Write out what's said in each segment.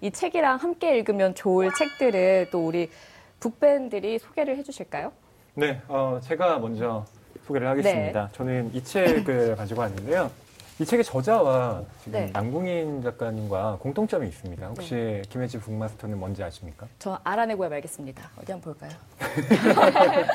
이 책이랑 함께 읽으면 좋을 책들을 또 우리 북밴들이 소개를 해주실까요? 네, 어, 제가 먼저 소개를 하겠습니다. 네. 저는 이 책을 가지고 왔는데요. 이 책의 저자와 지금 네. 남궁인 작가님과 공통점이 있습니다. 혹시 김혜지 북마스터는 뭔지 아십니까? 저 알아내고야 말겠습니다. 어디 한번 볼까요?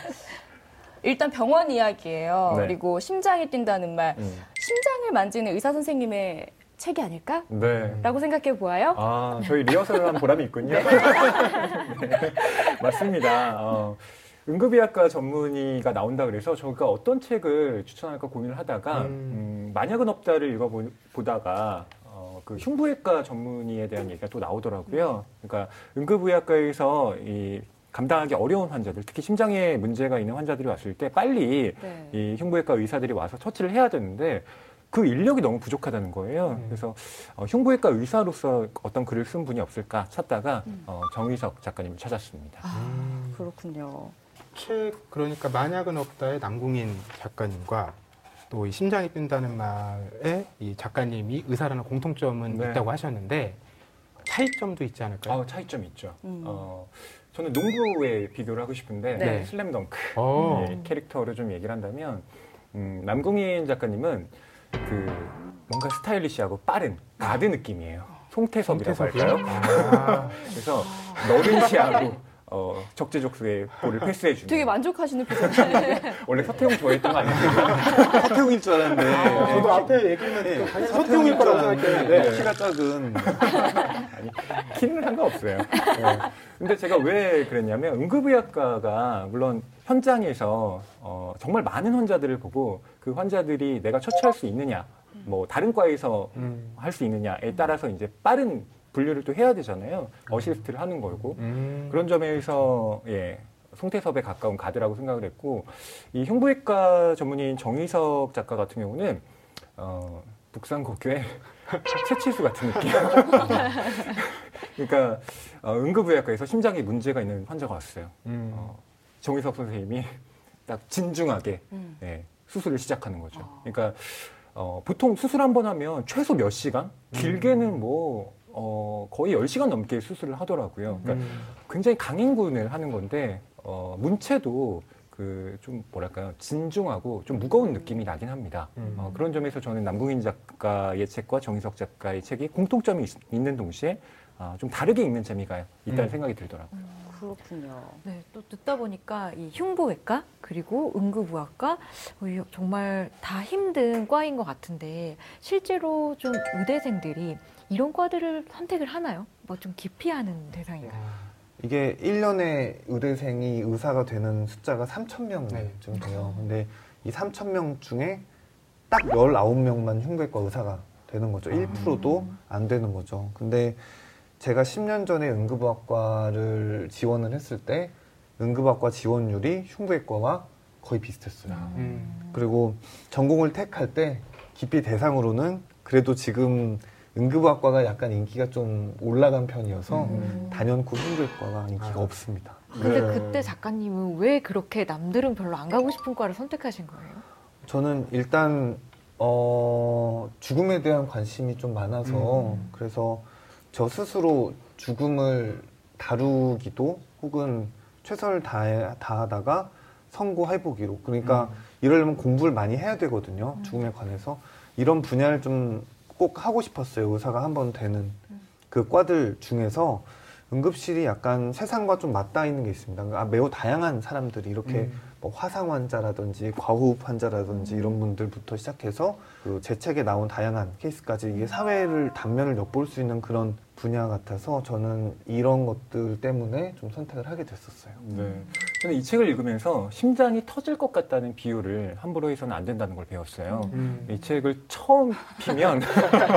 일단 병원 이야기예요. 네. 그리고 심장이 뛴다는 말. 음. 심장을 만지는 의사 선생님의 책이 아닐까? 네. 라고 생각해 보아요. 아, 저희 리허설을 한 보람이 있군요. 네. 맞습니다. 어, 응급의학과 전문의가 나온다 그래서 저가 어떤 책을 추천할까 고민을 하다가 음. 음, 만약은 없다를 읽어보다가 어, 그 흉부외과 전문의에 대한 얘기가 또 나오더라고요. 그러니까 응급의학과에서 이 감당하기 어려운 환자들, 특히 심장에 문제가 있는 환자들이 왔을 때 빨리 네. 이 흉부외과 의사들이 와서 처치를 해야 되는데 그 인력이 너무 부족하다는 거예요. 음. 그래서 어, 흉부외과 의사로서 어떤 글을 쓴 분이 없을까 찾다가 어, 정의석 작가님을 찾았습니다. 아, 그렇군요. 책 그러니까 만약은 없다의 남궁인 작가님과 또 이 심장이 뛴다는 말에 이 작가님이 의사라는 공통점은 네. 있다고 하셨는데 차이점도 있지 않을까요? 어, 차이점이 있죠. 음. 어, 저는 농구에 비교를 하고 싶은데 네. 슬램덩크 어. 예, 캐릭터를 좀 얘기를 한다면 음, 남궁인 작가님은 그 뭔가 스타일리시하고 빠른 가드 느낌이에요. 송태섭이라고 할까요? 아, 그래서 너른 시하고 어, 적재적소에 볼을 패스해 주는. 되게 만족하시는 표정이에요. 원래 서태웅 좋아했던 거 아니에요? 서태웅일 줄 알았는데. 아, 저도 앞에 얘기만 네, 서태웅일 거라고 알았는데 생각했는데 키가 작은. 아니, 키는 상관없어요. 네. 근데 제가 왜 그랬냐면 응급의학과가 물론 현장에서 어, 정말 많은 환자들을 보고 그 환자들이 내가 처치할 수 있느냐, 뭐 다른 과에서 음. 할수 있느냐에 따라서 이제 빠른 분류를 또 해야 되잖아요. 어시스트를 하는 거고. 음. 그런 점에서 예. 송태섭에 가까운 가드라고 생각을 했고 이 흉부외과 전문의인 정희석 작가 같은 경우는 어, 북산고교의 최치수 같은 느낌. 그러니까 어, 응급의학과에서 심장에 문제가 있는 환자가 왔어요. 음. 어, 정희석 선생님이 딱 진중하게 음. 예, 수술을 시작하는 거죠. 아. 그러니까 어, 보통 수술 한 번 하면 최소 몇 시간, 길게는 뭐 어, 거의 10시간 넘게 수술을 하더라고요. 그러니까 음. 굉장히 강행군을 하는 건데 어, 문체도 그 좀 뭐랄까요 진중하고 좀 무거운 느낌이 나긴 합니다. 음. 어, 그런 점에서 저는 남궁인 작가의 책과 정희석 작가의 책이 공통점이 있, 는 동시에 아, 좀 다르게 읽는 재미가 있다는 음. 생각이 들더라고요. 그렇군요. 네, 또 듣다 보니까 이 흉부외과 그리고 응급의학과 어, 이 정말 다 힘든 과인 것 같은데 실제로 좀 의대생들이 이런 과들을 선택을 하나요? 뭐 좀 기피하는 대상인가요? 이게 1년에 의대생이 의사가 되는 숫자가 3,000명쯤 네. 돼요. 근데 이 3,000명 중에 딱 19명만 흉부외과 의사가 되는 거죠. 1%도 안 되는 거죠. 근데 제가 10년 전에 응급의학과를 지원을 했을 때 응급의학과 지원율이 흉부외과와 거의 비슷했어요. 음. 그리고 전공을 택할 때 기피 대상으로는 그래도 지금 응급의학과가 약간 인기가 좀 올라간 편이어서 음. 단연코 흉부외과가 인기가 아. 없습니다. 근데 네. 그때 작가님은 왜 그렇게 남들은 별로 안 가고 싶은 과를 선택하신 거예요? 저는 일단 어, 죽음에 대한 관심이 좀 많아서 음. 그래서 저 스스로 죽음을 다루기도 혹은 최선을 다해, 다하다가 선고해보기로. 그러니까 음. 이러려면 공부를 많이 해야 되거든요 죽음에 관해서. 이런 분야를 좀 꼭 하고 싶었어요 의사가 한 번 되는 그 과들 중에서. 응급실이 약간 세상과 좀 맞닿아 있는 게 있습니다. 아, 매우 다양한 사람들이 이렇게 음. 뭐 화상 환자라든지 과호흡 환자라든지 이런 분들부터 시작해서 그 제 책에 나온 다양한 케이스까지 이게 사회를 단면을 엿볼 수 있는 그런 분야 같아서 저는 이런 것들 때문에 좀 선택을 하게 됐었어요. 네. 저는 이 책을 읽으면서 심장이 터질 것 같다는 비유를 함부로 해서는 안 된다는 걸 배웠어요. 음. 이 책을 처음 피면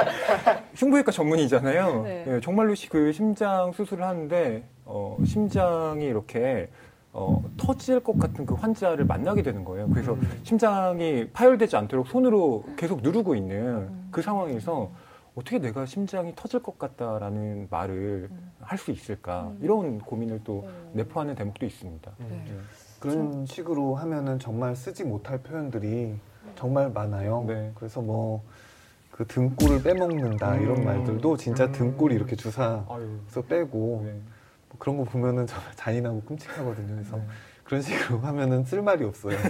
흉부외과 전문이잖아요. 네. 예, 정말로 시- 그 심장 수술을 하는데 어, 심장이 이렇게 어, 터질 것 같은 그 환자를 만나게 되는 거예요. 그래서 음. 심장이 파열되지 않도록 손으로 계속 누르고 있는 음. 그 상황에서 어떻게 내가 심장이 터질 것 같다라는 말을 할수 있을까 음. 이런 고민을 또 음. 내포하는 대목도 있습니다. 음. 네. 그런 식으로 하면은 정말 쓰지 못할 표현들이 정말 많아요. 네. 그래서 뭐 그 등골을 빼먹는다 이런 음. 말들도 진짜 음. 등골이 이렇게 주사해서. 빼고 네. 뭐 그런 거 보면은 정말 잔인하고 끔찍하거든요. 그래서 네. 그런 식으로 하면은 쓸 말이 없어요.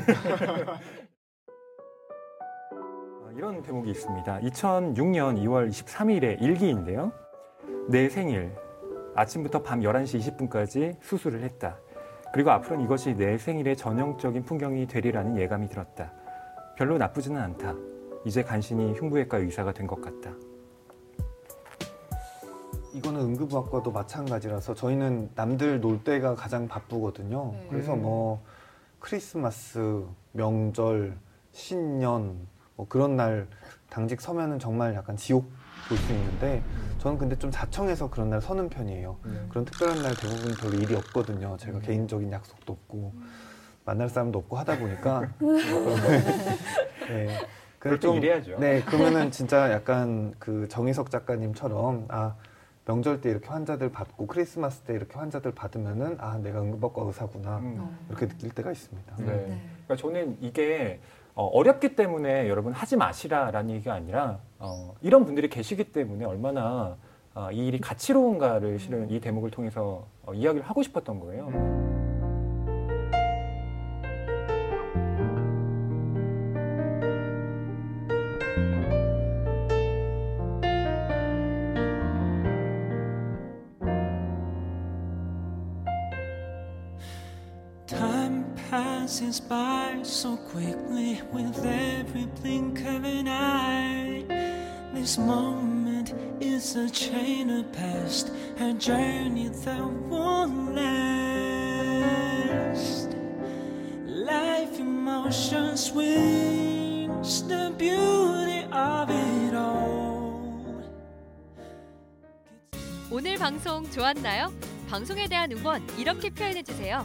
아, 이런 대목이 있습니다. 2006년 2월 23일에 일기인데요. 내 생일, 아침부터 밤 11시 20분까지 수술을 했다. 그리고 앞으로는 이것이 내 생일의 전형적인 풍경이 되리라는 예감이 들었다. 별로 나쁘지는 않다. 이제 간신히 흉부외과 의사가 된 것 같다. 이거는 응급의학과도 마찬가지라서 저희는 남들 놀 때가 가장 바쁘거든요. 네. 그래서 뭐 크리스마스, 명절, 신년 뭐 그런 날 당직 서면은 정말 약간 지옥 볼 수 있는데 저는 근데 좀 자청해서 그런 날 서는 편이에요. 그런 특별한 날 대부분 별로 일이 없거든요. 제가 음. 개인적인 약속도 없고 만날 사람도 없고 하다 보니까 네. 그럴 때 일해야죠. 네, 그러면은 진짜 약간 그 정희석 작가님처럼 아 명절 때 이렇게 환자들 받고 크리스마스 때 이렇게 환자들 받으면은 아 내가 응급학과 의사구나 음. 이렇게 느낄 때가 있습니다. 네. 네. 그러니까 저는 이게 어, 어렵기 때문에 여러분 하지 마시라라는 얘기가 아니라 어, 이런 분들이 계시기 때문에 얼마나 아, 이 일이 가치로운가를 실은 이 대목을 통해서 어, 이야기를 하고 싶었던 거예요. Passes by so quickly with every blink of an eye. This moment is a chain of past, a journey that won't last. Life in motion swings the beauty of it all. 오늘 방송 좋았나요? 방송에 대한 응원 이렇게 표현해 주세요.